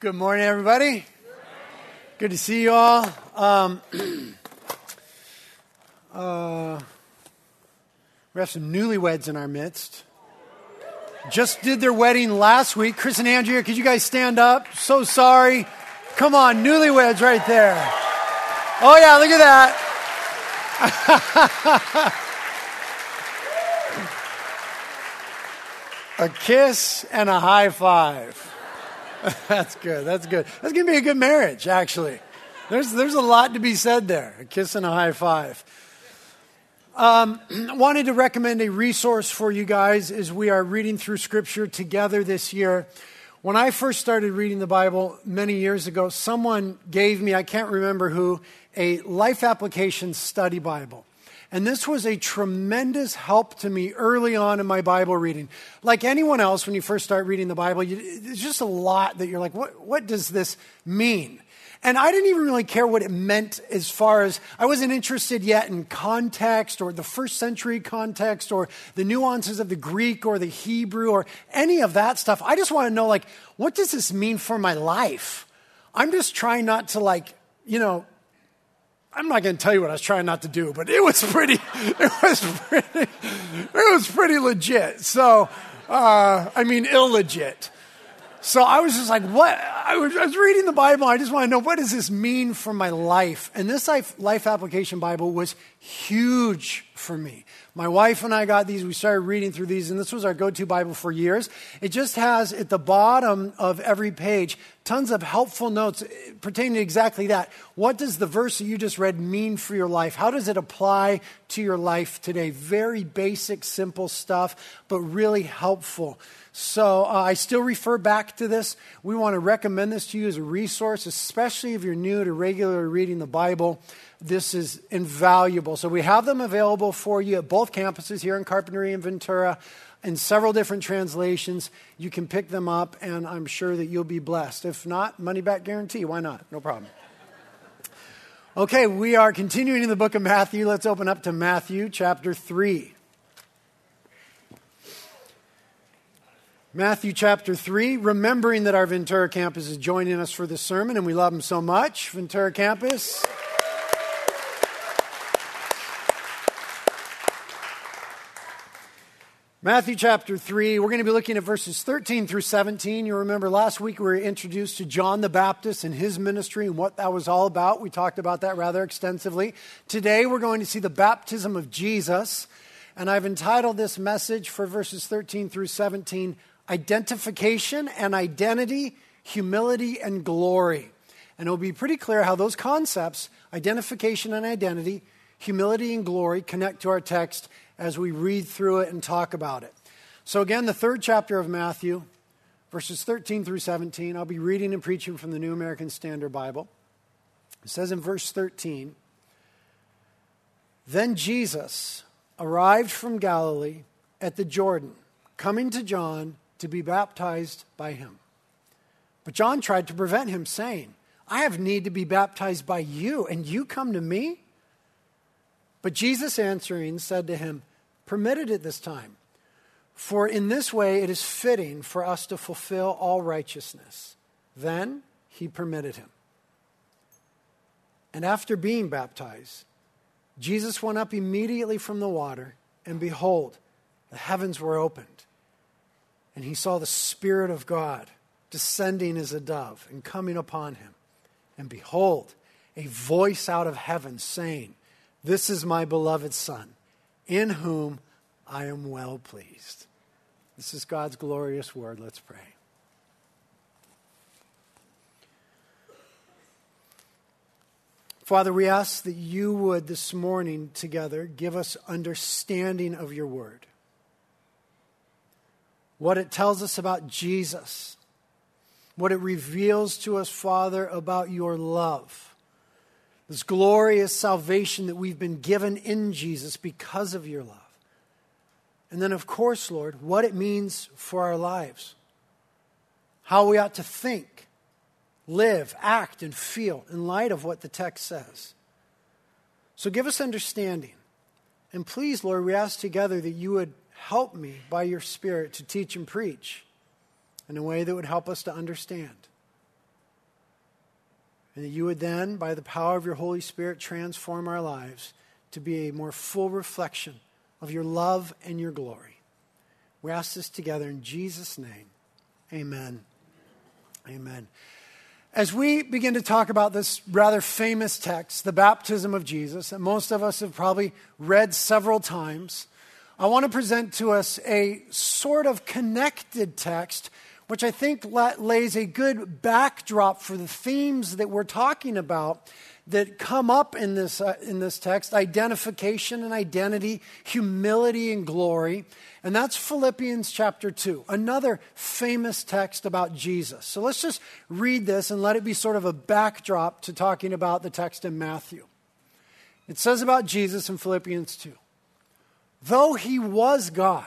Good morning, everybody. Good to see you all. Um, uh, we have some newlyweds in our midst. Just did their wedding last week. Chris and Andrea, could you guys stand up? So sorry. Come on, newlyweds right there. Oh, yeah, look at that. a kiss and a high five. That's good. That's good. That's going to be a good marriage, actually. There's, there's a lot to be said there. A kiss and a high five. Um, wanted to recommend a resource for you guys as we are reading through Scripture together this year. When I first started reading the Bible many years ago, someone gave me, I can't remember who, a life application study Bible. And this was a tremendous help to me early on in my Bible reading. Like anyone else, when you first start reading the Bible, you, it's just a lot that you're like, what, what does this mean? And I didn't even really care what it meant as far as I wasn't interested yet in context or the first century context or the nuances of the Greek or the Hebrew or any of that stuff. I just want to know, like, what does this mean for my life? I'm just trying not to, like, you know, I'm not going to tell you what I was trying not to do, but it was pretty, it was pretty, it was pretty legit. So, uh, I mean, illegit. So I was just like, what? I was, I was, reading the Bible. I just want to know what does this mean for my life? And this life, life application Bible was huge for me. My wife and I got these. We started reading through these, and this was our go to Bible for years. It just has at the bottom of every page tons of helpful notes pertaining to exactly that. What does the verse that you just read mean for your life? How does it apply to your life today? Very basic, simple stuff, but really helpful. So uh, I still refer back to this. We want to recommend this to you as a resource, especially if you're new to regularly reading the Bible this is invaluable. So we have them available for you at both campuses here in Carpinteria and Ventura in several different translations. You can pick them up, and I'm sure that you'll be blessed. If not, money back guarantee. Why not? No problem. Okay, we are continuing in the book of Matthew. Let's open up to Matthew chapter 3. Matthew chapter 3, remembering that our Ventura campus is joining us for this sermon, and we love them so much. Ventura campus. Matthew chapter 3, we're going to be looking at verses 13 through 17. You remember last week we were introduced to John the Baptist and his ministry and what that was all about. We talked about that rather extensively. Today we're going to see the baptism of Jesus, and I've entitled this message for verses 13 through 17 Identification and Identity, Humility and Glory. And it'll be pretty clear how those concepts, identification and identity, humility and glory, connect to our text as we read through it and talk about it. So, again, the third chapter of Matthew, verses 13 through 17, I'll be reading and preaching from the New American Standard Bible. It says in verse 13 Then Jesus arrived from Galilee at the Jordan, coming to John to be baptized by him. But John tried to prevent him, saying, I have need to be baptized by you, and you come to me? But Jesus answering said to him, permitted at this time. For in this way it is fitting for us to fulfill all righteousness. Then he permitted him. And after being baptized, Jesus went up immediately from the water, and behold, the heavens were opened. And he saw the Spirit of God descending as a dove and coming upon him. And behold, a voice out of heaven saying, This is my beloved Son in whom I am well pleased. This is God's glorious word. Let's pray. Father, we ask that you would this morning together give us understanding of your word. What it tells us about Jesus, what it reveals to us, Father, about your love this glorious salvation that we've been given in Jesus because of your love. And then, of course, Lord, what it means for our lives, how we ought to think, live, act, and feel in light of what the text says. So give us understanding. And please, Lord, we ask together that you would help me by your Spirit to teach and preach in a way that would help us to understand. And that you would then, by the power of your Holy Spirit, transform our lives to be a more full reflection of your love and your glory. We ask this together in Jesus' name. Amen. Amen. As we begin to talk about this rather famous text, the baptism of Jesus, that most of us have probably read several times, I want to present to us a sort of connected text, which I think lays a good backdrop for the themes that we're talking about that come up in this, uh, in this text identification and identity, humility and glory. And that's Philippians chapter 2, another famous text about Jesus. So let's just read this and let it be sort of a backdrop to talking about the text in Matthew. It says about Jesus in Philippians 2 Though he was God,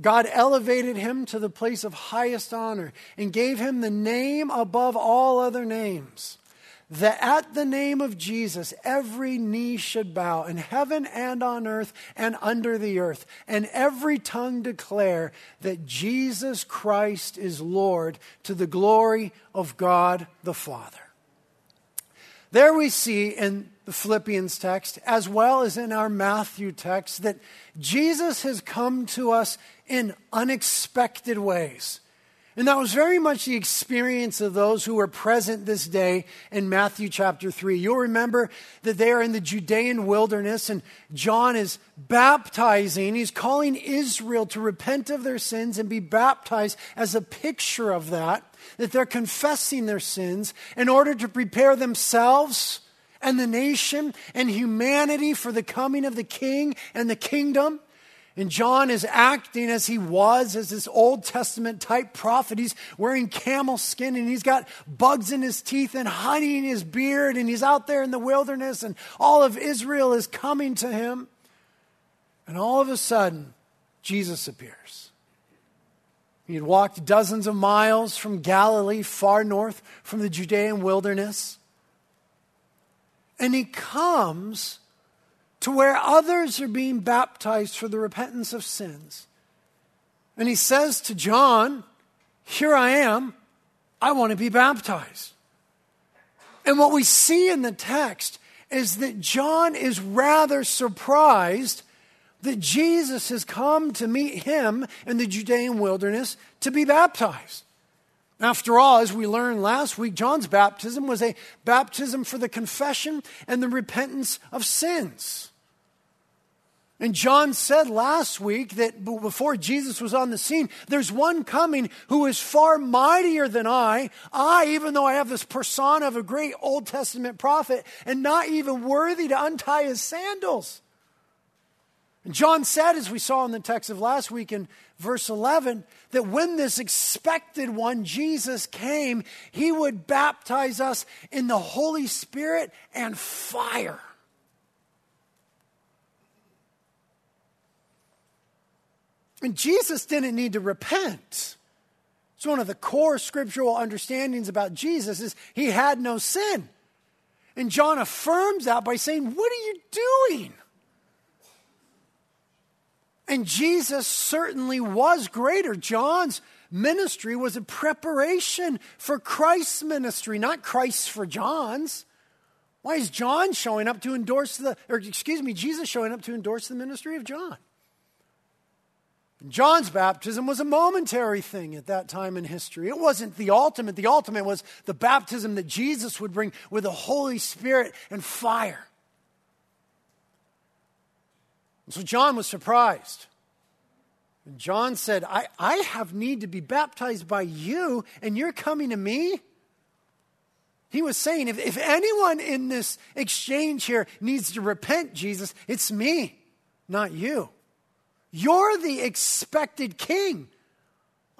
God elevated him to the place of highest honor and gave him the name above all other names that at the name of Jesus, every knee should bow in heaven and on earth and under the earth, and every tongue declare that Jesus Christ is Lord to the glory of God the Father. There we see in the Philippians text, as well as in our Matthew text, that Jesus has come to us in unexpected ways. And that was very much the experience of those who were present this day in Matthew chapter 3. You'll remember that they are in the Judean wilderness and John is baptizing. He's calling Israel to repent of their sins and be baptized as a picture of that, that they're confessing their sins in order to prepare themselves and the nation and humanity for the coming of the king and the kingdom. And John is acting as he was, as this Old Testament type prophet. He's wearing camel skin and he's got bugs in his teeth and honey in his beard, and he's out there in the wilderness, and all of Israel is coming to him. And all of a sudden, Jesus appears. He had walked dozens of miles from Galilee, far north from the Judean wilderness. And he comes to where others are being baptized for the repentance of sins. And he says to John, Here I am, I want to be baptized. And what we see in the text is that John is rather surprised that Jesus has come to meet him in the Judean wilderness to be baptized. After all, as we learned last week, John's baptism was a baptism for the confession and the repentance of sins. And John said last week that before Jesus was on the scene, there's one coming who is far mightier than I. I, even though I have this persona of a great Old Testament prophet, and not even worthy to untie his sandals. And John said, as we saw in the text of last week in verse 11, that when this expected one, Jesus, came, he would baptize us in the Holy Spirit and fire. And Jesus didn't need to repent. It's one of the core scriptural understandings about Jesus is he had no sin. And John affirms that by saying, "What are you doing?" And Jesus certainly was greater. John's ministry was a preparation for Christ's ministry, not Christ's for John's. Why is John showing up to endorse the, or excuse me, Jesus showing up to endorse the ministry of John? John's baptism was a momentary thing at that time in history. It wasn't the ultimate. The ultimate was the baptism that Jesus would bring with the Holy Spirit and fire. And so John was surprised. And John said, I, I have need to be baptized by you, and you're coming to me? He was saying, if, if anyone in this exchange here needs to repent, Jesus, it's me, not you. You're the expected king.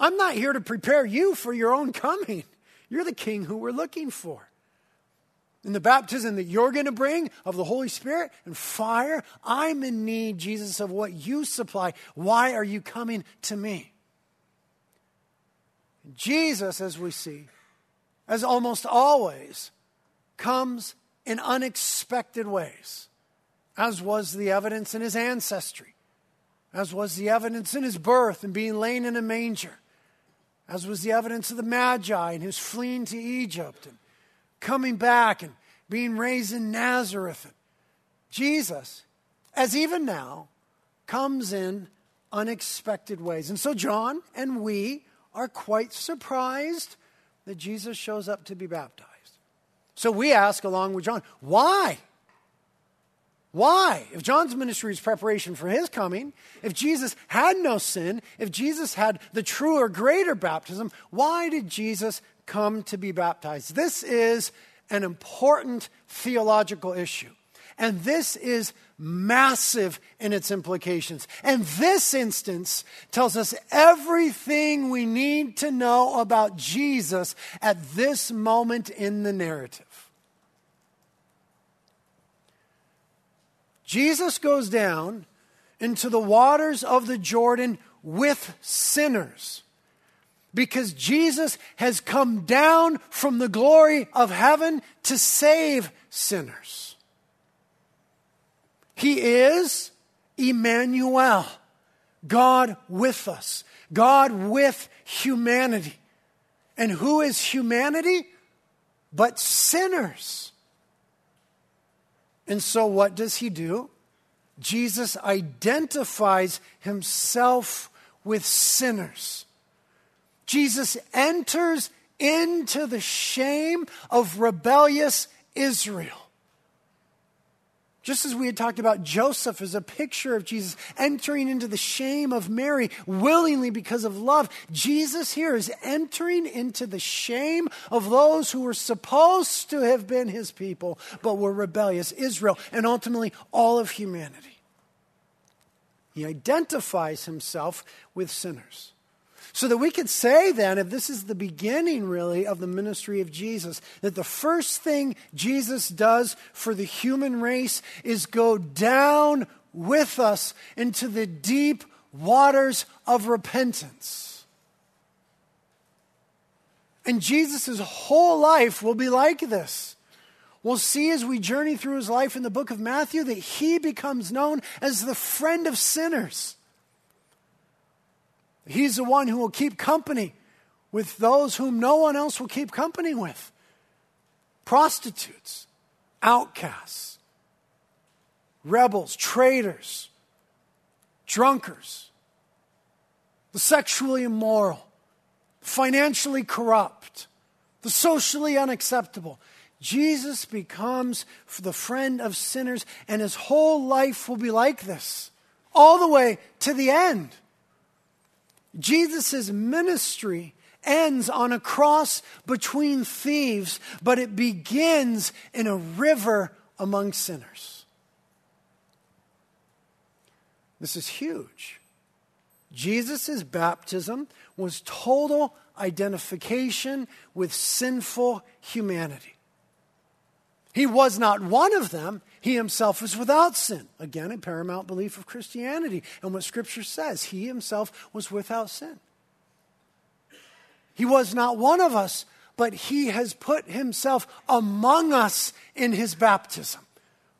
I'm not here to prepare you for your own coming. You're the king who we're looking for. in the baptism that you're going to bring of the Holy Spirit and fire. I'm in need, Jesus, of what you supply. Why are you coming to me? Jesus, as we see, as almost always, comes in unexpected ways, as was the evidence in his ancestry, as was the evidence in his birth and being laid in a manger, as was the evidence of the Magi and his fleeing to Egypt and coming back and being raised in Nazareth. Jesus, as even now, comes in unexpected ways. And so John and we are quite surprised that Jesus shows up to be baptized. So we ask, along with John, why? Why? If John's ministry is preparation for his coming, if Jesus had no sin, if Jesus had the truer, greater baptism, why did Jesus come to be baptized? This is an important theological issue. And this is massive in its implications. And this instance tells us everything we need to know about Jesus at this moment in the narrative. Jesus goes down into the waters of the Jordan with sinners because Jesus has come down from the glory of heaven to save sinners. He is Emmanuel, God with us, God with humanity. And who is humanity? But sinners. And so, what does he do? Jesus identifies himself with sinners. Jesus enters into the shame of rebellious Israel. Just as we had talked about Joseph as a picture of Jesus entering into the shame of Mary willingly because of love, Jesus here is entering into the shame of those who were supposed to have been his people but were rebellious, Israel, and ultimately all of humanity. He identifies himself with sinners. So that we could say then, if this is the beginning really of the ministry of Jesus, that the first thing Jesus does for the human race is go down with us into the deep waters of repentance. And Jesus' whole life will be like this. We'll see as we journey through his life in the book of Matthew that he becomes known as the friend of sinners. He's the one who will keep company with those whom no one else will keep company with prostitutes, outcasts, rebels, traitors, drunkards, the sexually immoral, financially corrupt, the socially unacceptable. Jesus becomes the friend of sinners, and his whole life will be like this, all the way to the end. Jesus' ministry ends on a cross between thieves, but it begins in a river among sinners. This is huge. Jesus' baptism was total identification with sinful humanity. He was not one of them. He himself was without sin. Again, a paramount belief of Christianity. And what Scripture says, he himself was without sin. He was not one of us, but he has put himself among us in his baptism.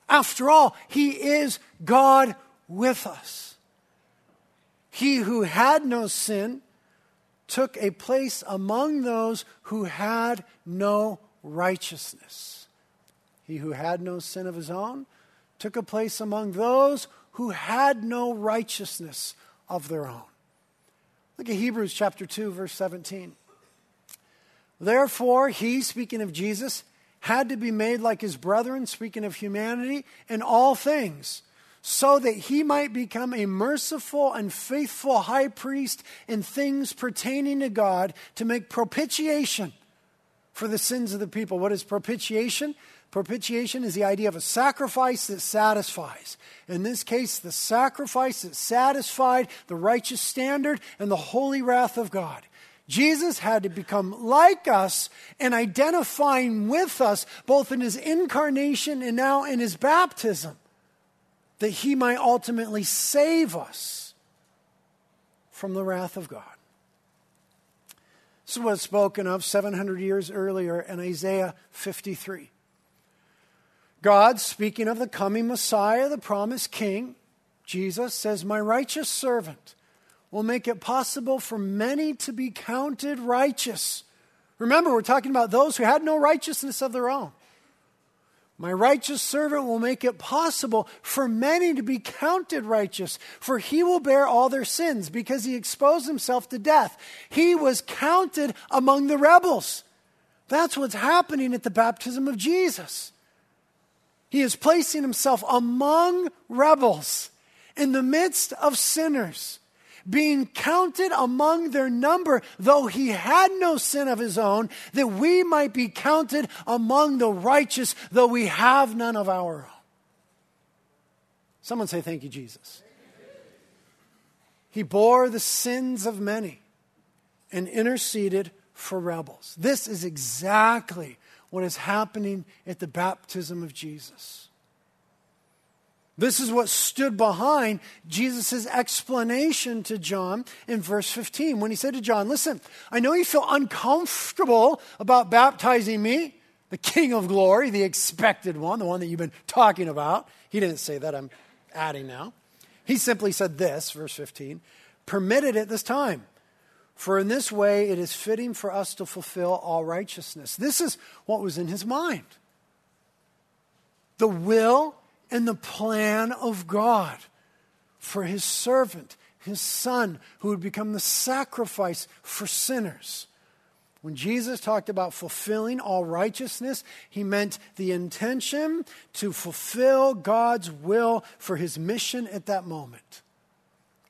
After all, he is God with us. He who had no sin took a place among those who had no righteousness. He who had no sin of his own took a place among those who had no righteousness of their own. Look at Hebrews chapter 2, verse 17. Therefore, he, speaking of Jesus, had to be made like his brethren, speaking of humanity, in all things, so that he might become a merciful and faithful high priest in things pertaining to God to make propitiation for the sins of the people. What is propitiation? Propitiation is the idea of a sacrifice that satisfies. In this case, the sacrifice that satisfied the righteous standard and the holy wrath of God. Jesus had to become like us and identifying with us, both in his incarnation and now in his baptism, that he might ultimately save us from the wrath of God. This was spoken of 700 years earlier in Isaiah 53. God, speaking of the coming Messiah, the promised King, Jesus says, My righteous servant will make it possible for many to be counted righteous. Remember, we're talking about those who had no righteousness of their own. My righteous servant will make it possible for many to be counted righteous, for he will bear all their sins because he exposed himself to death. He was counted among the rebels. That's what's happening at the baptism of Jesus. He is placing himself among rebels in the midst of sinners being counted among their number, though he had no sin of his own, that we might be counted among the righteous, though we have none of our own. Someone say, Thank you, Jesus. He bore the sins of many and interceded for rebels. This is exactly what is happening at the baptism of Jesus. This is what stood behind Jesus' explanation to John in verse 15 when he said to John, Listen, I know you feel uncomfortable about baptizing me, the King of glory, the expected one, the one that you've been talking about. He didn't say that, I'm adding now. He simply said this, verse 15, permitted at this time. For in this way it is fitting for us to fulfill all righteousness. This is what was in his mind. The will and the plan of God for his servant, his son, who would become the sacrifice for sinners. When Jesus talked about fulfilling all righteousness, he meant the intention to fulfill God's will for his mission at that moment.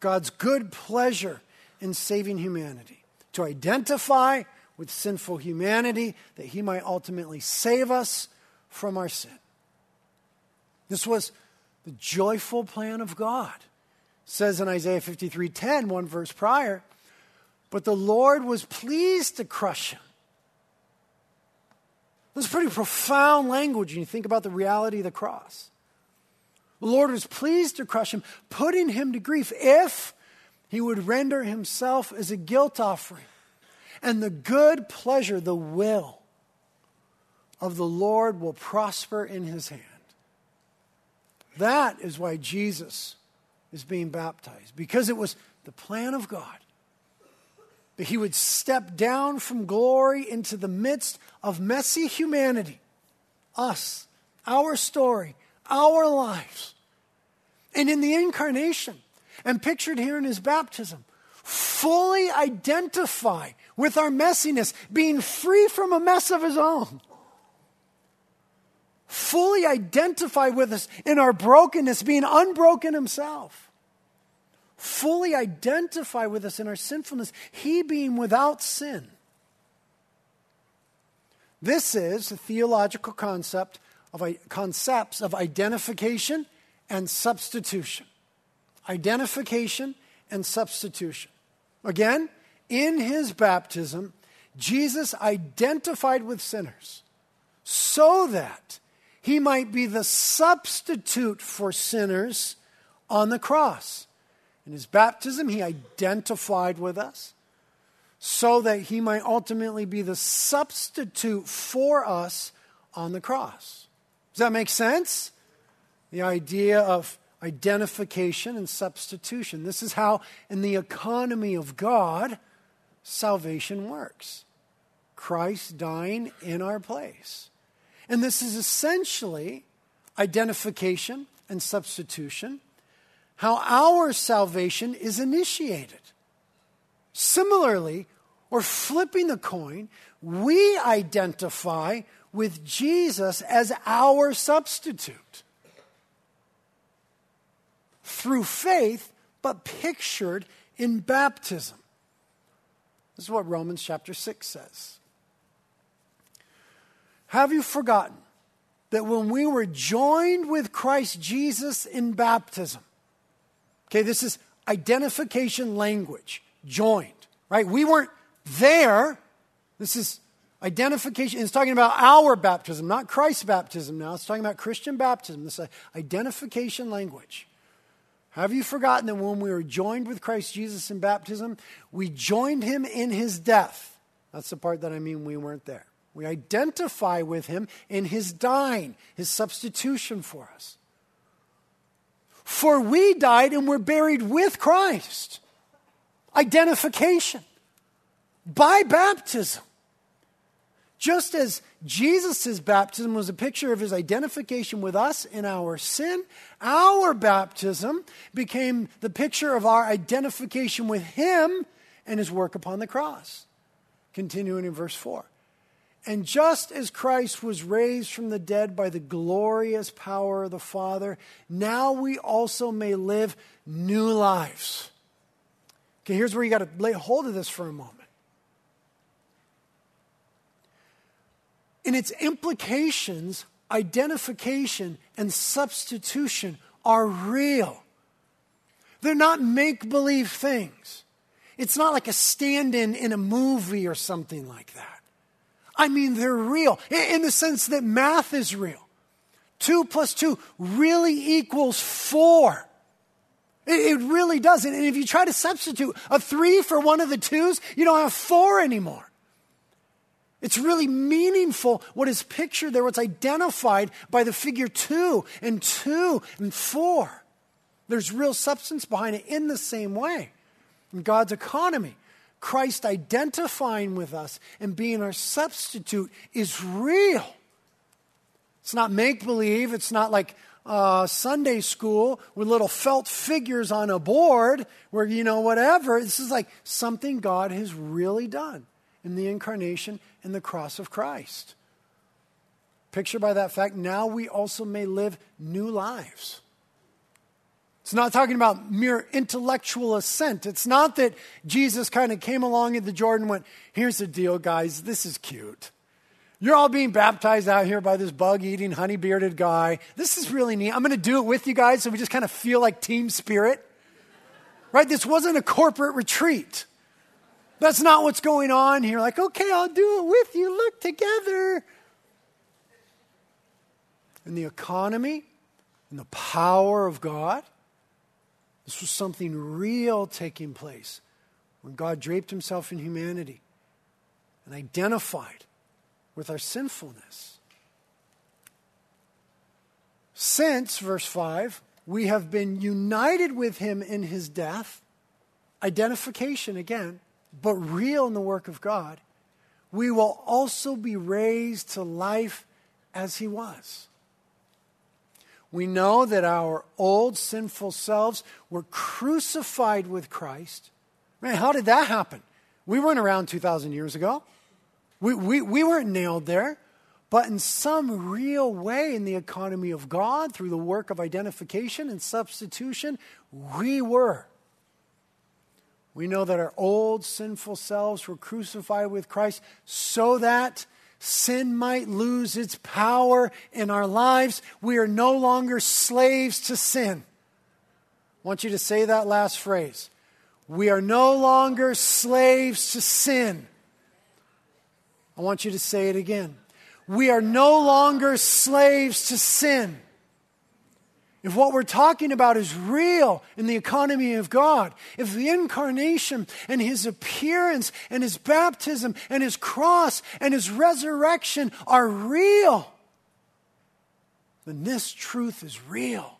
God's good pleasure in saving humanity, to identify with sinful humanity that he might ultimately save us from our sin. This was the joyful plan of God. It says in Isaiah 53:10, one verse prior, but the Lord was pleased to crush him. This is pretty profound language when you think about the reality of the cross. The Lord was pleased to crush him, putting him to grief if he would render himself as a guilt offering. And the good pleasure, the will of the Lord will prosper in his hand. That is why Jesus is being baptized, because it was the plan of God that he would step down from glory into the midst of messy humanity, us, our story, our lives. And in the incarnation, and pictured here in his baptism, fully identify with our messiness, being free from a mess of his own fully identify with us in our brokenness, being unbroken himself. Fully identify with us in our sinfulness, he being without sin. This is the theological concept of concepts of identification and substitution. Identification and substitution. Again, in his baptism, Jesus identified with sinners so that he might be the substitute for sinners on the cross. In his baptism, he identified with us so that he might ultimately be the substitute for us on the cross. Does that make sense? The idea of identification and substitution. This is how, in the economy of God, salvation works Christ dying in our place. And this is essentially identification and substitution, how our salvation is initiated. Similarly, or flipping the coin, we identify with Jesus as our substitute through faith, but pictured in baptism. This is what Romans chapter 6 says. Have you forgotten that when we were joined with Christ Jesus in baptism, okay, this is identification language, joined, right? We weren't There, this is identification. It's talking about our baptism, not Christ's baptism now. It's talking about Christian baptism, this identification language. Have you forgotten that when we were joined with Christ Jesus in baptism, we joined him in his death? That's the part that I mean we weren't there. We identify with him in his dying, his substitution for us. For we died and were buried with Christ. Identification by baptism. Just as Jesus' baptism was a picture of his identification with us in our sin, our baptism became the picture of our identification with him and his work upon the cross. Continuing in verse 4. And just as Christ was raised from the dead by the glorious power of the Father, now we also may live new lives. Okay, here's where you got to lay hold of this for a moment. In its implications, identification and substitution are real. They're not make believe things. It's not like a stand in in a movie or something like that. I mean, they're real in the sense that math is real. Two plus two really equals four. It, really does. And if you try to substitute a three for one of the twos, you don't have four anymore. It's really meaningful what is pictured there, what's identified by the figure two and two and four. There's real substance behind it in the same way. In God's economy, Christ identifying with us and being our substitute is real. It's not make believe, it's not like uh, Sunday school with little felt figures on a board where, you know, whatever. This is like something God has really done in the incarnation and the cross of Christ. Picture by that fact, now we also may live new lives. It's not talking about mere intellectual assent. It's not that Jesus kind of came along in the Jordan and went, Here's the deal, guys, this is cute. You're all being baptized out here by this bug eating, honey bearded guy. This is really neat. I'm going to do it with you guys so we just kind of feel like team spirit. Right? This wasn't a corporate retreat. That's not what's going on here. Like, okay, I'll do it with you. Look together. In the economy, and the power of God, this was something real taking place when God draped himself in humanity and identified with our sinfulness. Since, verse 5, we have been united with him in his death, identification again, but real in the work of God, we will also be raised to life as he was. We know that our old sinful selves were crucified with Christ. Man, how did that happen? We weren't around 2,000 years ago. We, we, we weren't nailed there. But in some real way, in the economy of God, through the work of identification and substitution, we were. We know that our old sinful selves were crucified with Christ so that sin might lose its power in our lives. We are no longer slaves to sin. I want you to say that last phrase. We are no longer slaves to sin. I want you to say it again. We are no longer slaves to sin. If what we're talking about is real in the economy of God, if the incarnation and his appearance and his baptism and his cross and his resurrection are real, then this truth is real.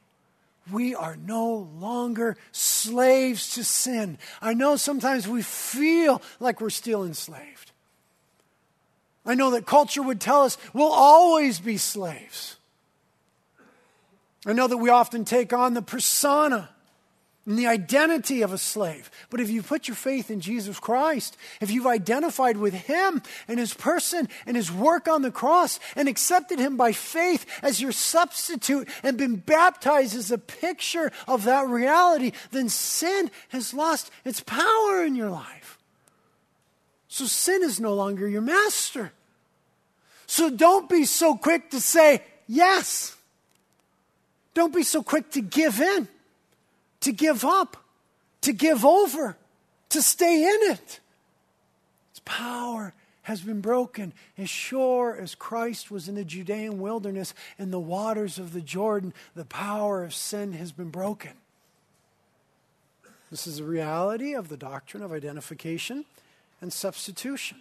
We are no longer slaves to sin. I know sometimes we feel like we're still enslaved. I know that culture would tell us we'll always be slaves. I know that we often take on the persona and the identity of a slave. But if you put your faith in Jesus Christ, if you've identified with Him and His person and His work on the cross and accepted Him by faith as your substitute and been baptized as a picture of that reality, then sin has lost its power in your life. So sin is no longer your master. So don't be so quick to say yes. Don't be so quick to give in, to give up, to give over, to stay in it. It's power has been broken. As sure as Christ was in the Judean wilderness in the waters of the Jordan, the power of sin has been broken. This is a reality of the doctrine of identification and substitution.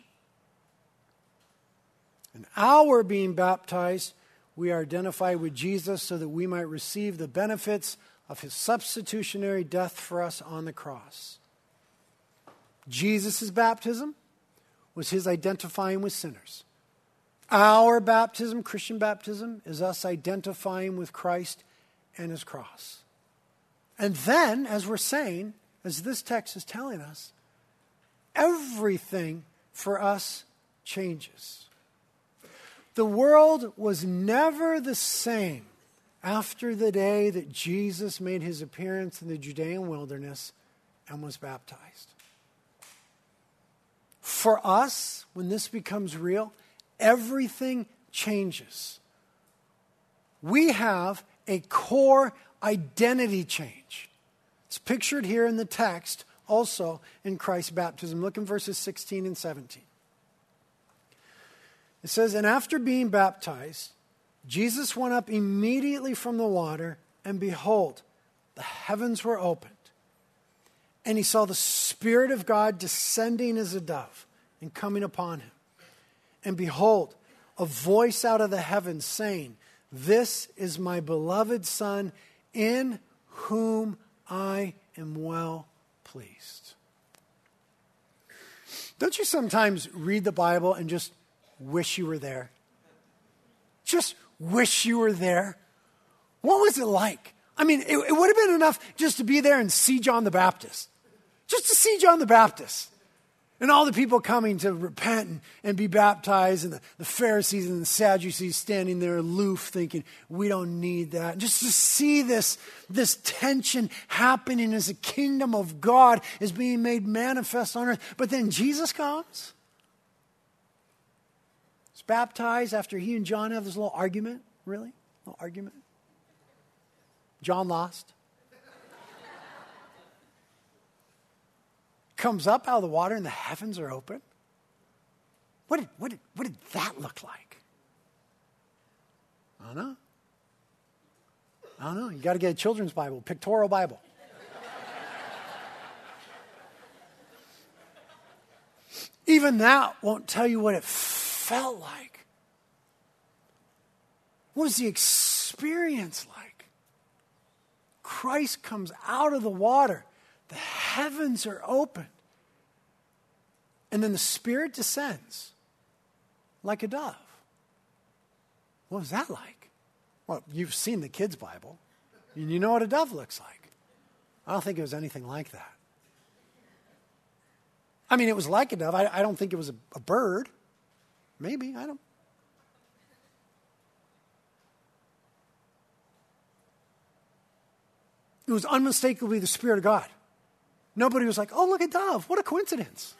And our being baptized, we are identified with Jesus so that we might receive the benefits of his substitutionary death for us on the cross. Jesus' baptism was his identifying with sinners. Our baptism, Christian baptism, is us identifying with Christ and his cross. And then, as we're saying, as this text is telling us, everything for us changes. The world was never the same after the day that Jesus made his appearance in the Judean wilderness and was baptized. For us, when this becomes real, everything changes. We have a core identity change. It's pictured here in the text, also in Christ's baptism. Look in verses 16 and 17. It says, And after being baptized, Jesus went up immediately from the water, and behold, the heavens were opened and he saw the Spirit of God descending as a dove and coming upon him. And behold, a voice out of the heavens saying, This is my beloved Son, in whom I am well pleased. Don't you sometimes read the Bible and just wish you were there? Just wish you were there. What was it like? I mean, it, it would have been enough just to be there and see John the Baptist just to see John the Baptist. And all the people coming to repent and, and be baptized, and the, the, Pharisees and the Sadducees standing there aloof, thinking, we don't need that. Just to see this, this tension happening as the kingdom of God is being made manifest on earth. But then Jesus comes. Baptized after he and John have this little argument. Really? Little argument. John lost. comes up out of the water and the heavens are open. What did, what did, what did that look like? I don't know. I don't know. You got to get a children's Bible, pictorial Bible. Even that won't tell you what it felt like. What was the experience like? Christ comes out of the water. The heavens are open. And then the Spirit descends like a dove. What was that like? Well, you've seen the kids' Bible, and you know what a dove looks like. I don't think it was anything like that. I mean, it was like a dove. I, I don't think it was a, a bird. Maybe, I don't. It was unmistakably the Spirit of God. Nobody was like, oh, look at Dove. What a coincidence.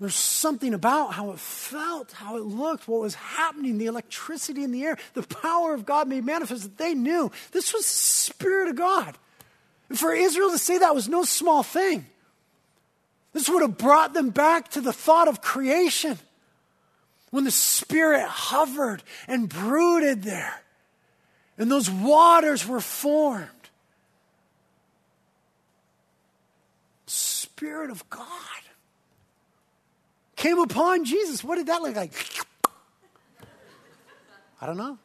There's something about how it felt, how it looked, what was happening, the electricity in the air, the power of God made manifest that they knew this was the Spirit of God. And for Israel to say that was no small thing. This would have brought them back to the thought of creation when the Spirit hovered and brooded there, and those waters were formed. Spirit of God came upon Jesus. What did that look like? I don't know.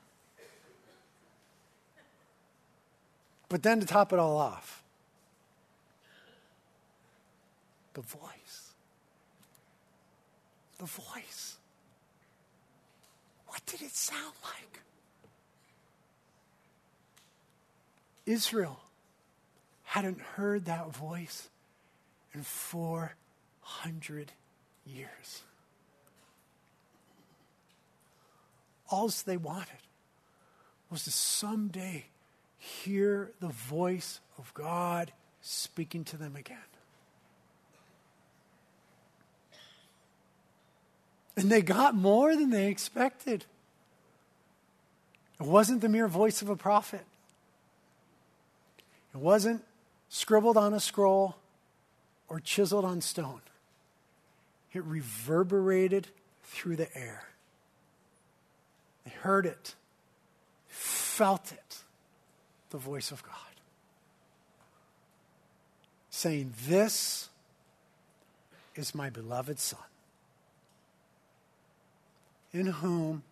But then to top it all off, the voice. The voice. What did it sound like? Israel hadn't heard that voice in 400 years. All they wanted was to someday hear the voice of God speaking to them again. And they got more than they expected. It wasn't the mere voice of a prophet. It wasn't scribbled on a scroll or chiseled on stone. it reverberated through the air. They heard it, felt it, the voice of God. Saying, This is my beloved Son, in whom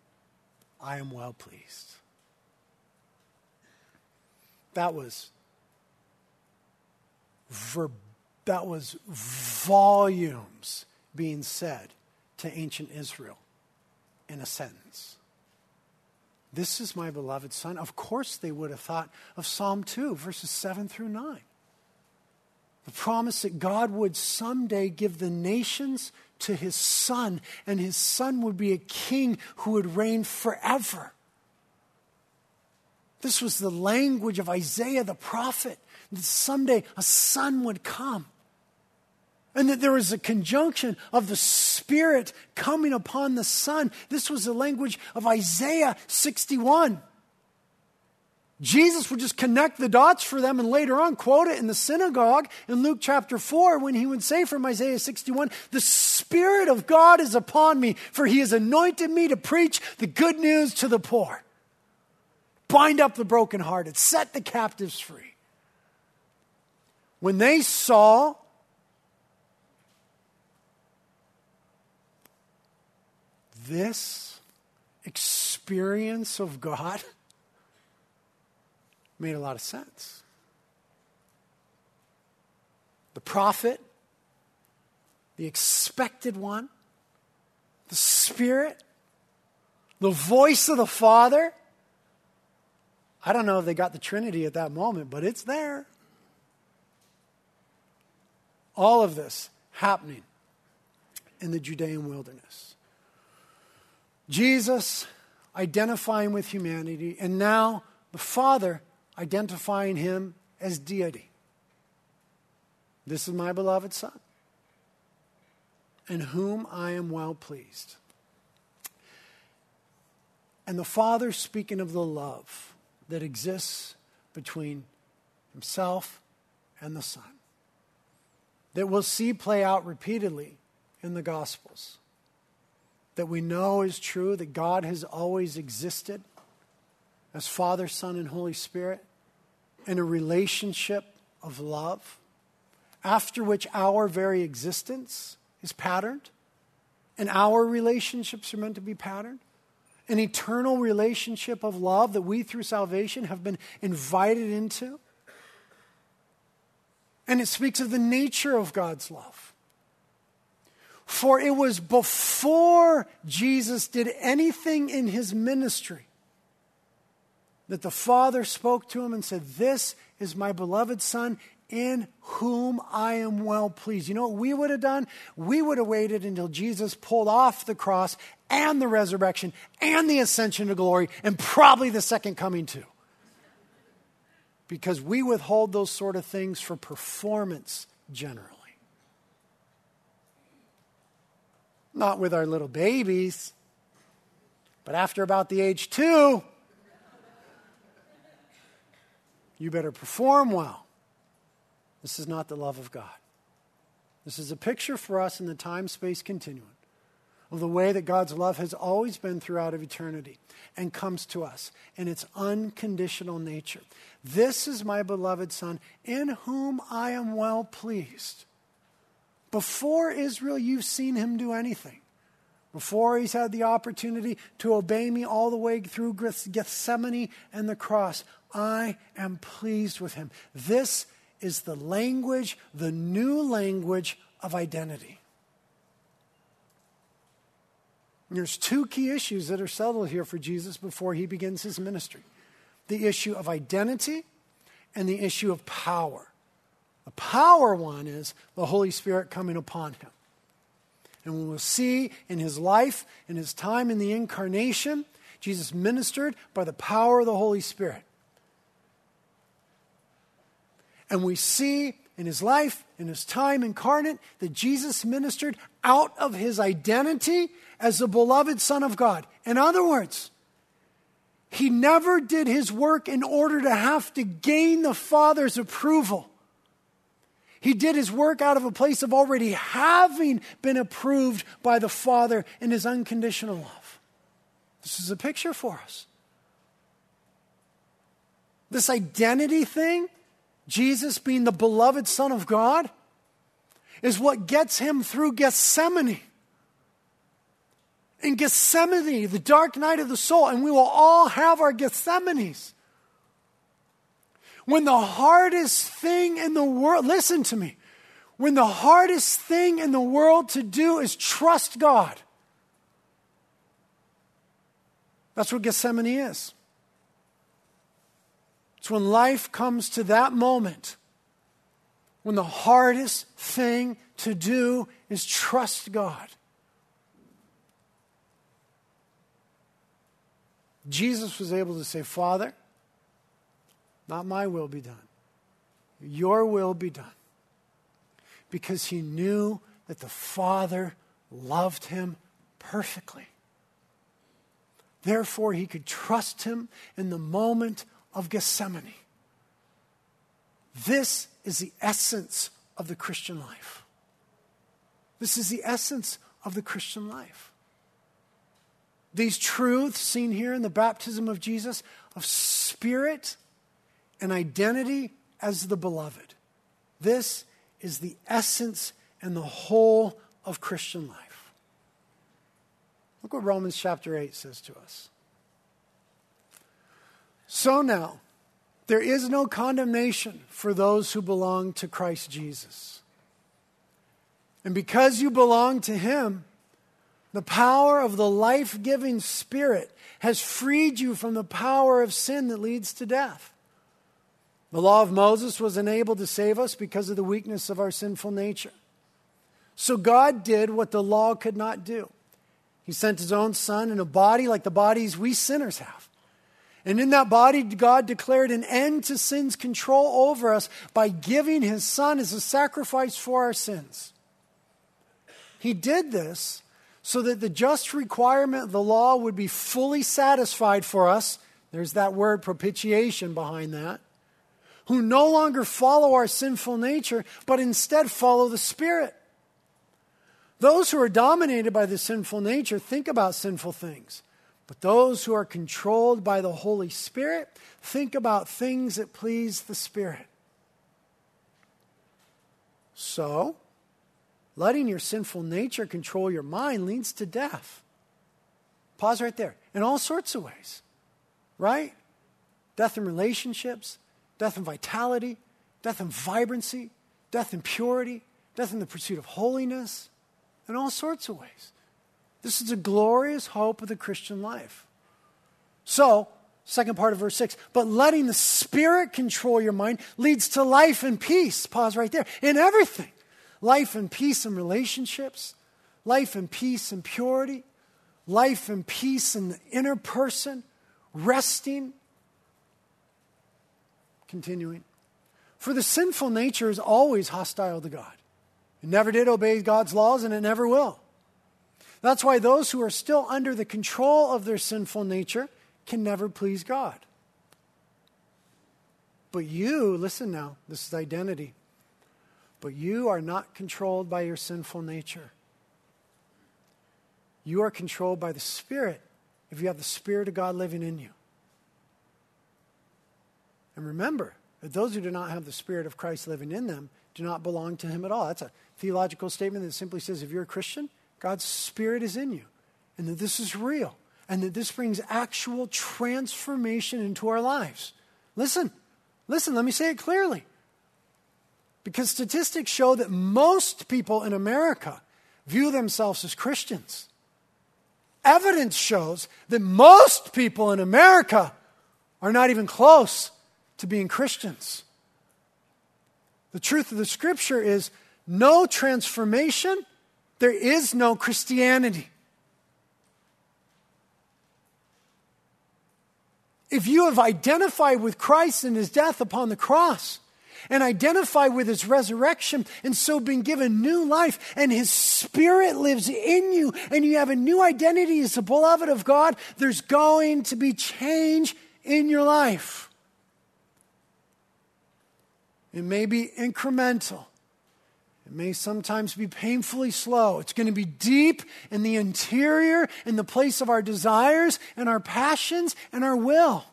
I am well pleased. That was ver- that was volumes being said to ancient Israel in a sentence. This is my beloved son. Of course, they would have thought of Psalm 2, verses 7 through 9. The promise that God would someday give the nations to his son, and his son would be a king who would reign forever. This was the language of Isaiah the prophet, that someday a son would come. And that there was a conjunction of the Spirit coming upon the Son. This was the language of Isaiah 61. Jesus would just connect the dots for them and later on quote it in the synagogue in Luke chapter 4 when he would say from Isaiah 61 The Spirit of God is upon me, for he has anointed me to preach the good news to the poor, bind up the brokenhearted, set the captives free. When they saw this experience of God made a lot of sense. The prophet, the expected one, the Spirit, the voice of the Father. I don't know if they got the Trinity at that moment, but it's there. All of this happening in the Judean wilderness. Jesus identifying with humanity, and now the Father identifying him as deity. This is my beloved Son, in whom I am well pleased. And the Father speaking of the love that exists between Himself and the Son, that we'll see play out repeatedly in the Gospels that we know is true that God has always existed as Father, Son, and Holy Spirit in a relationship of love, after which our very existence is patterned, and our relationships are meant to be patterned. An eternal relationship of love that we, through salvation, have been invited into. And it speaks of the nature of God's love. For it was before Jesus did anything in his ministry that the Father spoke to him and said, This is my beloved Son in whom I am well pleased. You know what we would have done? We would have waited until Jesus pulled off the cross and the resurrection and the ascension to glory and probably the second coming too. Because we withhold those sort of things for performance generally. Not with our little babies. But after about the age two, you better perform well. This is not the love of God. This is a picture for us in the time space continuum of the way that God's love has always been throughout of eternity and comes to us in its unconditional nature. This is my beloved Son, in whom I am well pleased. Before Israel, you've seen him do anything. Before he's had the opportunity to obey me all the way through Gethsemane and the cross, I am pleased with him. This is the language, the new language of identity. There's two key issues that are settled here for Jesus before he begins his ministry the issue of identity and the issue of power. The power one is the Holy Spirit coming upon him. And we will see in his life, in his time in the incarnation, Jesus ministered by the power of the Holy Spirit. And we see in his life, in his time incarnate, that Jesus ministered out of his identity as the beloved Son of God. In other words, he never did his work in order to have to gain the Father's approval. He did his work out of a place of already having been approved by the Father in his unconditional love. This is a picture for us. This identity thing, Jesus being the beloved Son of God, is what gets him through Gethsemane. In Gethsemane, the dark night of the soul, and we will all have our Gethsemanes. When the hardest thing in the world, listen to me, when the hardest thing in the world to do is trust God. That's what Gethsemane is. It's when life comes to that moment when the hardest thing to do is trust God. Jesus was able to say, Father, not my will be done, your will be done. Because he knew that the Father loved him perfectly. Therefore, he could trust him in the moment of Gethsemane. This is the essence of the Christian life. This is the essence of the Christian life. These truths seen here in the baptism of Jesus of spirit and identity as the beloved. This is the essence and the whole of Christian life. Look what Romans chapter 8 says to us. So now, there is no condemnation for those who belong to Christ Jesus. And because you belong to Him, the power of the life giving Spirit has freed you from the power of sin that leads to death. The law of Moses was unable to save us because of the weakness of our sinful nature. So God did what the law could not do. He sent His own Son in a body like the bodies we sinners have and in that body, God declared an end to sin's control over us by giving his son as a sacrifice for our sins. He did this so that the just requirement of the law would be fully satisfied for us. There's that word propitiation behind that. Who no longer follow our sinful nature, but instead follow the Spirit. Those who are dominated by the sinful nature think about sinful things. But those who are controlled by the Holy Spirit think about things that please the Spirit. So, letting your sinful nature control your mind leads to death. Pause right there. In all sorts of ways, right? Death in relationships, death in vitality, death in vibrancy, death in purity, death in the pursuit of holiness, in all sorts of ways. This is a glorious hope of the Christian life. So, second part of verse 6, but letting the Spirit control your mind leads to life and peace. Pause right there. In everything life and peace in relationships, life and peace in purity, life and peace in the inner person, resting. Continuing. For the sinful nature is always hostile to God. It never did obey God's laws and it never will. That's why those who are still under the control of their sinful nature can never please God. But you, listen now, this is identity. But you are not controlled by your sinful nature. You are controlled by the Spirit if you have the Spirit of God living in you. And remember that those who do not have the Spirit of Christ living in them do not belong to Him at all. That's a theological statement that simply says if you're a Christian, God's Spirit is in you, and that this is real, and that this brings actual transformation into our lives. Listen, listen, let me say it clearly. Because statistics show that most people in America view themselves as Christians. Evidence shows that most people in America are not even close to being Christians. The truth of the scripture is no transformation there is no Christianity. If you have identified with Christ and his death upon the cross, and identify with his resurrection and so been given new life and his spirit lives in you and you have a new identity as a beloved of God, there's going to be change in your life. It may be incremental, It may sometimes be painfully slow. It's going to be deep in the interior, in the place of our desires and our passions and our will.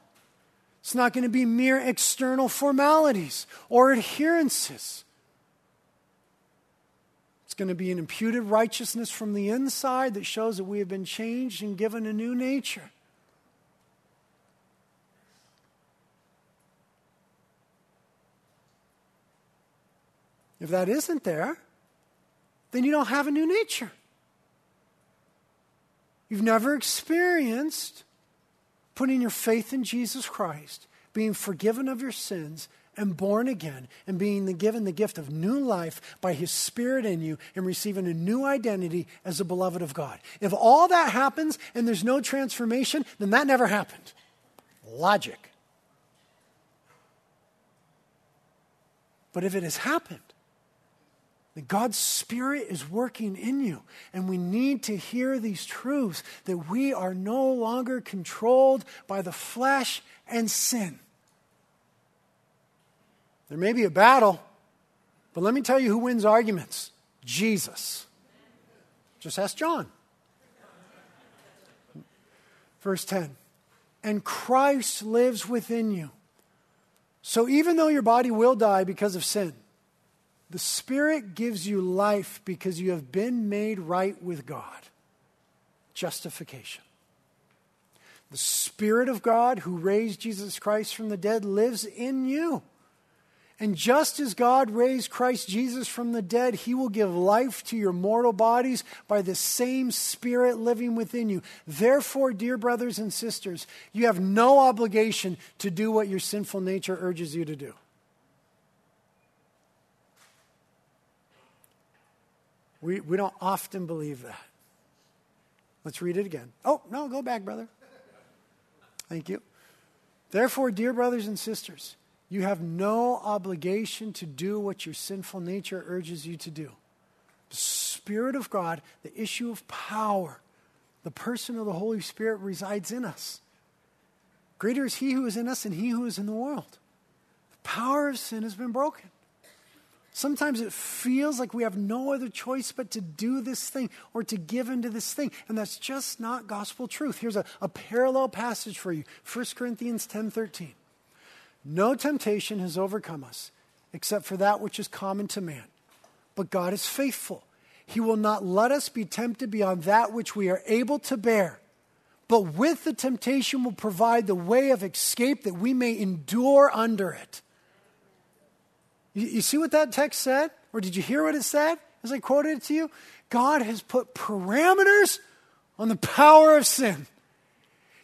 It's not going to be mere external formalities or adherences. It's going to be an imputed righteousness from the inside that shows that we have been changed and given a new nature. If that isn't there, then you don't have a new nature. You've never experienced putting your faith in Jesus Christ, being forgiven of your sins, and born again, and being given the gift of new life by His Spirit in you, and receiving a new identity as a beloved of God. If all that happens and there's no transformation, then that never happened. Logic. But if it has happened, that God's Spirit is working in you. And we need to hear these truths that we are no longer controlled by the flesh and sin. There may be a battle, but let me tell you who wins arguments Jesus. Just ask John. Verse 10 And Christ lives within you. So even though your body will die because of sin, the Spirit gives you life because you have been made right with God. Justification. The Spirit of God who raised Jesus Christ from the dead lives in you. And just as God raised Christ Jesus from the dead, he will give life to your mortal bodies by the same Spirit living within you. Therefore, dear brothers and sisters, you have no obligation to do what your sinful nature urges you to do. We, we don't often believe that. Let's read it again. Oh, no, go back, brother. Thank you. Therefore, dear brothers and sisters, you have no obligation to do what your sinful nature urges you to do. The Spirit of God, the issue of power, the person of the Holy Spirit resides in us. Greater is He who is in us than He who is in the world. The power of sin has been broken. Sometimes it feels like we have no other choice but to do this thing or to give into this thing. And that's just not gospel truth. Here's a, a parallel passage for you 1 Corinthians 10 13. No temptation has overcome us except for that which is common to man. But God is faithful. He will not let us be tempted beyond that which we are able to bear. But with the temptation will provide the way of escape that we may endure under it. You, you see what that text said? Or did you hear what it said as I quoted it to you? God has put parameters on the power of sin.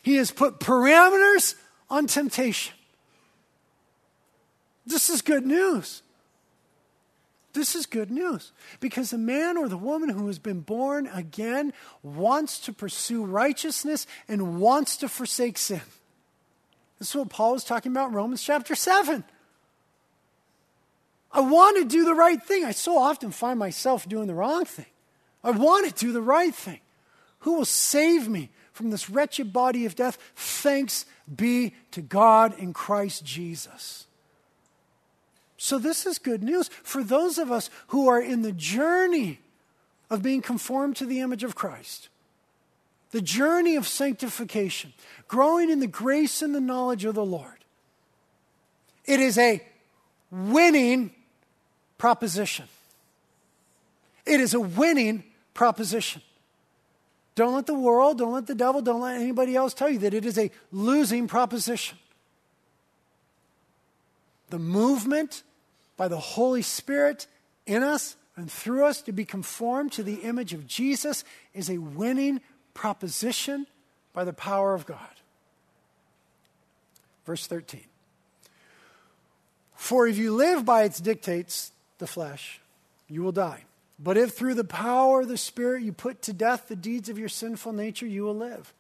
He has put parameters on temptation. This is good news. This is good news because the man or the woman who has been born again wants to pursue righteousness and wants to forsake sin. This is what Paul is talking about in Romans chapter 7. I want to do the right thing. I so often find myself doing the wrong thing. I want to do the right thing. Who will save me from this wretched body of death? Thanks be to God in Christ Jesus. So, this is good news for those of us who are in the journey of being conformed to the image of Christ, the journey of sanctification, growing in the grace and the knowledge of the Lord. It is a winning proposition. It is a winning proposition. Don't let the world, don't let the devil, don't let anybody else tell you that it is a losing proposition. The movement by the Holy Spirit in us and through us to be conformed to the image of Jesus is a winning proposition by the power of God. Verse 13. For if you live by its dictates, the flesh, you will die. But if through the power of the Spirit you put to death the deeds of your sinful nature, you will live.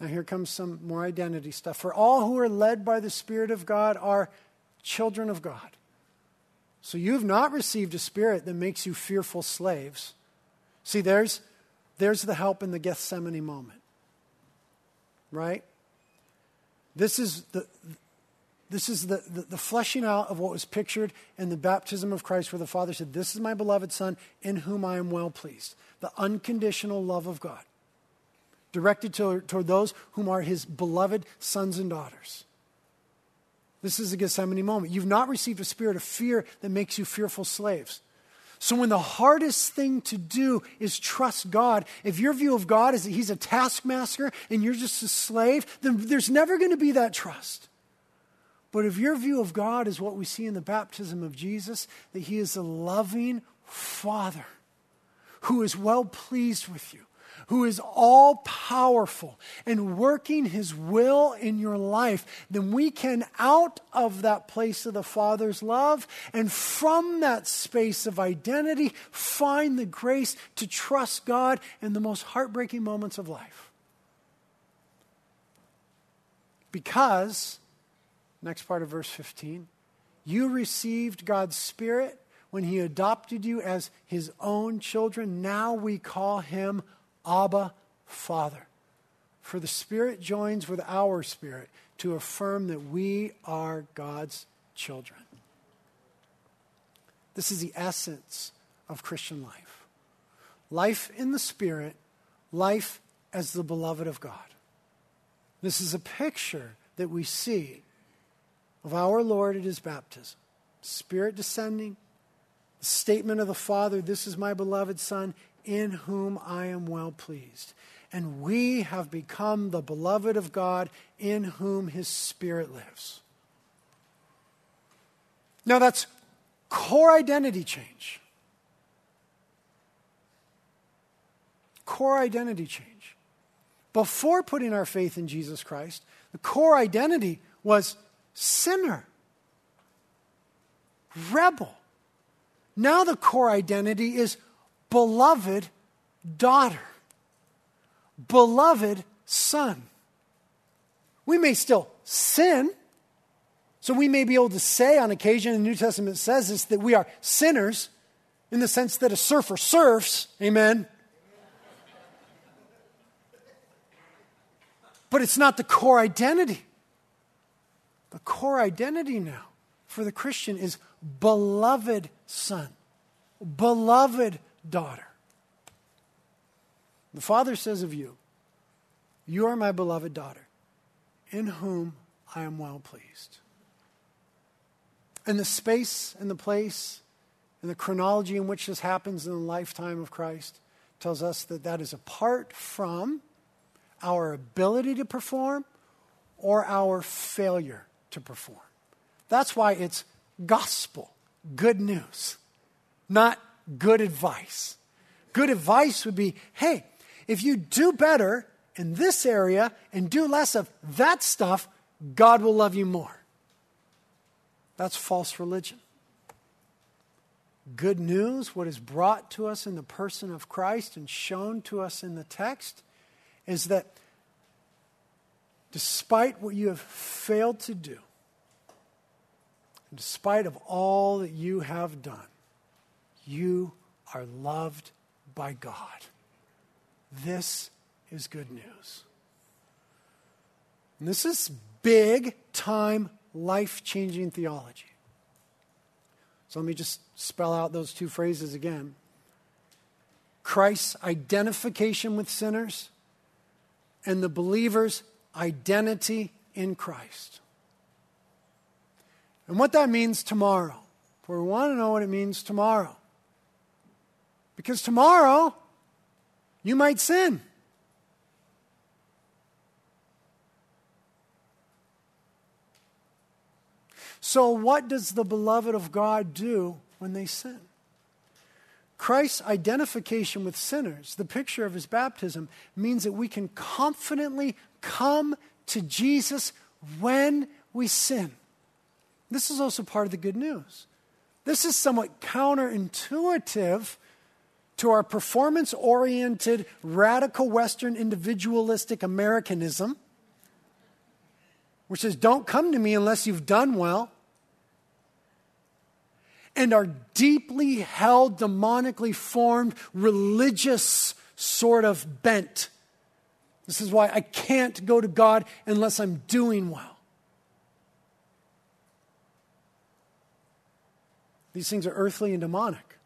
Now, here comes some more identity stuff. For all who are led by the Spirit of God are children of God. So you've not received a spirit that makes you fearful slaves. See, there's, there's the help in the Gethsemane moment. Right? This is the, This is the, the, the, fleshing out of what was pictured in the baptism of Christ, where the Father said, This is my beloved Son, in whom I am well pleased. The unconditional love of God, directed to, toward those whom are his beloved sons and daughters. This is a Gethsemane moment. You've not received a spirit of fear that makes you fearful slaves. So, when the hardest thing to do is trust God, if your view of God is that He's a taskmaster and you're just a slave, then there's never going to be that trust. But if your view of God is what we see in the baptism of Jesus, that He is a loving Father who is well pleased with you, who is all powerful and working his will in your life, then we can, out of that place of the Father's love and from that space of identity, find the grace to trust God in the most heartbreaking moments of life. Because, next part of verse 15, you received God's Spirit when He adopted you as His own children. Now we call Him Abba, Father. For the Spirit joins with our spirit to affirm that we are God's children. This is the essence of Christian life life in the Spirit, life as the beloved of God. This is a picture that we see of our Lord at his baptism Spirit descending, the statement of the Father, This is my beloved Son, in whom I am well pleased. And we have become the beloved of God in whom his Spirit lives. Now, that's core identity change. Core identity change. Before putting our faith in Jesus Christ, the core identity was sinner, rebel. Now the core identity is beloved daughter, beloved son. We may still sin. So we may be able to say on occasion, the New Testament says this, that we are sinners in the sense that a surfer surfs. Amen. But it's not the core identity. The core identity now for the Christian is beloved son, beloved daughter. The Father says of you, You are my beloved daughter, in whom I am well pleased. And the space and the place and the chronology in which this happens in the lifetime of Christ tells us that that is apart from our ability to perform or our failure to perform. That's why it's gospel, good news, not good advice. Good advice would be hey, if you do better in this area and do less of that stuff, God will love you more. That's false religion. Good news, what is brought to us in the person of Christ and shown to us in the text, is that despite what you have failed to do, in spite of all that you have done, you are loved by God. This is good news. And this is big time, life changing theology. So let me just spell out those two phrases again Christ's identification with sinners and the believer's identity in Christ. And what that means tomorrow. For we want to know what it means tomorrow. Because tomorrow, you might sin. So, what does the beloved of God do when they sin? Christ's identification with sinners, the picture of his baptism, means that we can confidently come to Jesus when we sin. This is also part of the good news. This is somewhat counterintuitive to our performance oriented, radical Western individualistic Americanism, which says, don't come to me unless you've done well, and our deeply held, demonically formed, religious sort of bent. This is why I can't go to God unless I'm doing well. These things are earthly and demonic.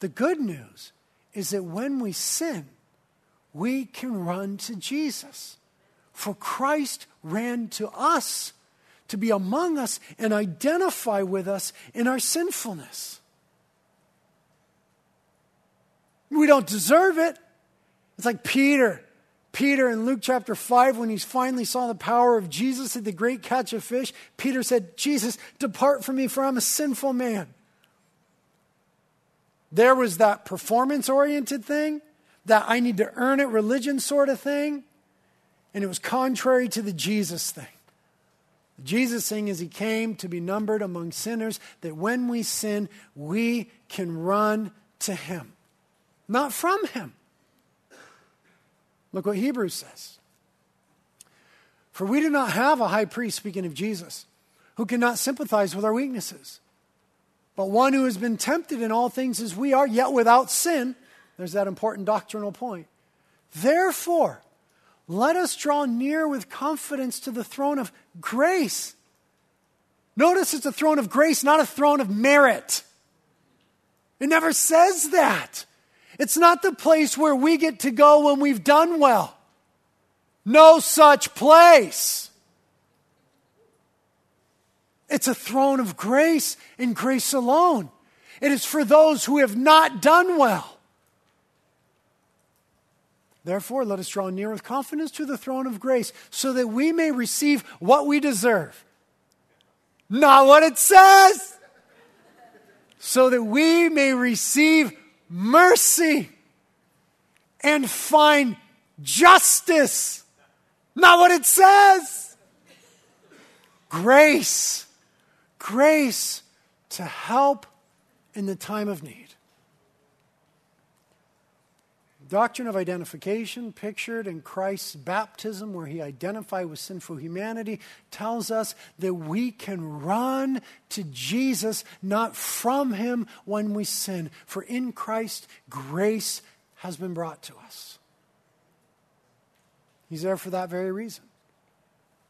The good news is that when we sin, we can run to Jesus. For Christ ran to us to be among us and identify with us in our sinfulness. We don't deserve it. It's like Peter. Peter in Luke chapter 5, when he finally saw the power of Jesus at the great catch of fish, Peter said, Jesus, depart from me, for I'm a sinful man. There was that performance oriented thing, that I need to earn it religion sort of thing, and it was contrary to the Jesus thing. The Jesus thing is he came to be numbered among sinners, that when we sin, we can run to him, not from him. Look what Hebrews says. For we do not have a high priest, speaking of Jesus, who cannot sympathize with our weaknesses, but one who has been tempted in all things as we are, yet without sin. There's that important doctrinal point. Therefore, let us draw near with confidence to the throne of grace. Notice it's a throne of grace, not a throne of merit. It never says that. It's not the place where we get to go when we've done well. No such place. It's a throne of grace and grace alone. It is for those who have not done well. Therefore, let us draw near with confidence to the throne of grace so that we may receive what we deserve. Not what it says. So that we may receive mercy and find justice. Not what it says. Grace. Grace to help in the time of need. Doctrine of identification, pictured in Christ's baptism, where he identified with sinful humanity, tells us that we can run to Jesus, not from him when we sin. For in Christ, grace has been brought to us. He's there for that very reason.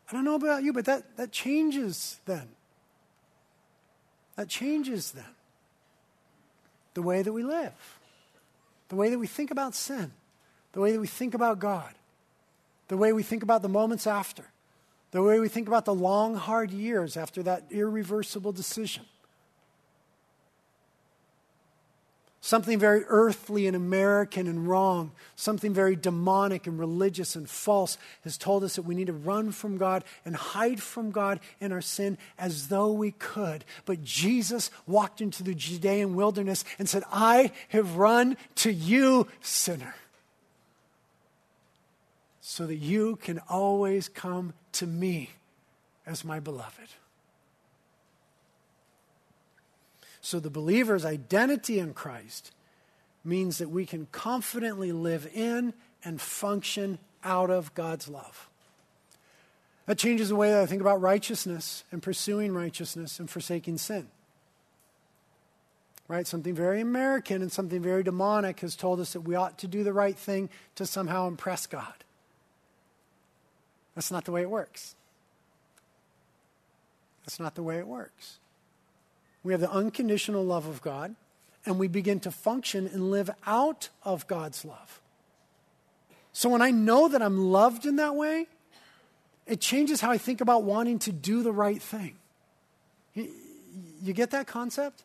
I don't know about you, but that, that changes then. That changes then the way that we live the way that we think about sin, the way that we think about God, the way we think about the moments after, the way we think about the long, hard years after that irreversible decision. Something very earthly and American and wrong, something very demonic and religious and false has told us that we need to run from God and hide from God in our sin as though we could. But Jesus walked into the Judean wilderness and said, I have run to you, sinner, so that you can always come to me as my beloved. So the believer's identity in Christ means that we can confidently live in and function out of God's love. That changes the way that I think about righteousness and pursuing righteousness and forsaking sin. Right? Something very American and something very demonic has told us that we ought to do the right thing to somehow impress God. That's not the way it works. That's not the way it works. We have the unconditional love of God, and we begin to function and live out of God's love. So when I know that I'm loved in that way, it changes how I think about wanting to do the right thing. You, get that concept?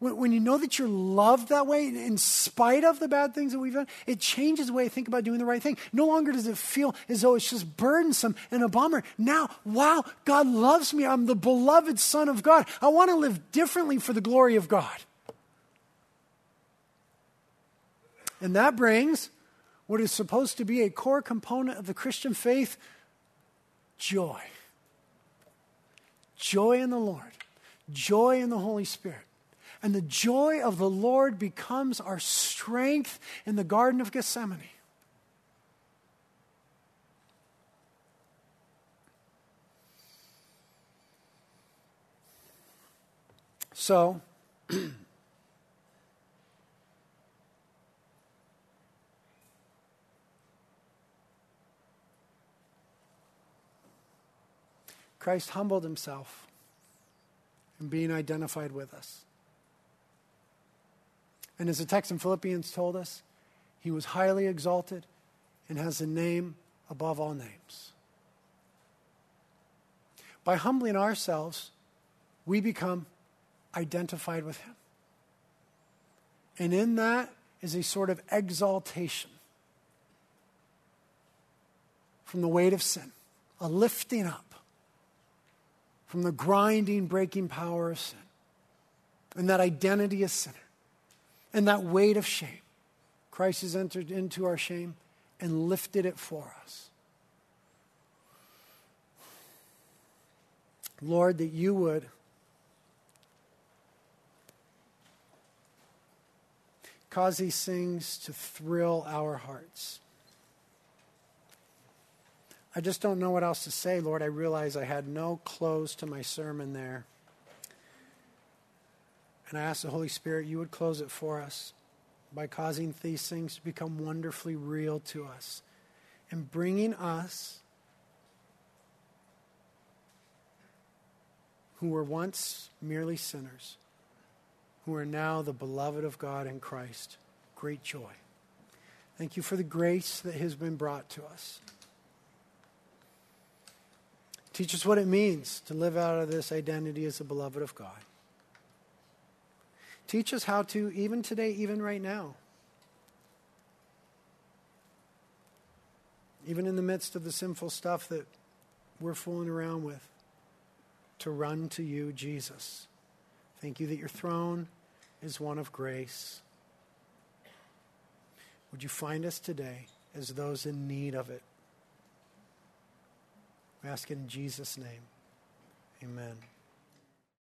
When, you know that you're loved that way, in spite of the bad things that we've done, it changes the way I think about doing the right thing. No longer does it feel as though it's just burdensome and a bummer. Now, wow, God loves me. I'm the beloved Son of God. I want to live differently for the glory of God. And that brings what is supposed to be a core component of the Christian faith joy. Joy in the Lord, joy in the Holy Spirit. And the joy of the Lord becomes our strength in the Garden of Gethsemane. So, Christ humbled himself in being identified with us. And as the text in Philippians told us, he was highly exalted and has a name above all names. By humbling ourselves, we become identified with him. And in that is a sort of exaltation from the weight of sin, a lifting up from the grinding, breaking power of sin, and that identity as sinner, and that weight of shame. Christ has entered into our shame and lifted it for us. Lord, that you would cause these things to thrill our hearts. I just don't know what else to say, Lord. I realize I had no close to my sermon there. And I ask the Holy Spirit you would close it for us by causing these things to become wonderfully real to us and bringing us, who were once merely sinners, who are now the beloved of God in Christ, great joy. Thank you for the grace that has been brought to us. Teach us what it means to live out of this identity as the beloved of God. Teach us how to, even today, even right now, even in the midst of the sinful stuff that we're fooling around with, to run to you, Jesus. Thank you that your throne is one of grace. Would you find us today as those in need of it? We ask in Jesus' name. Amen.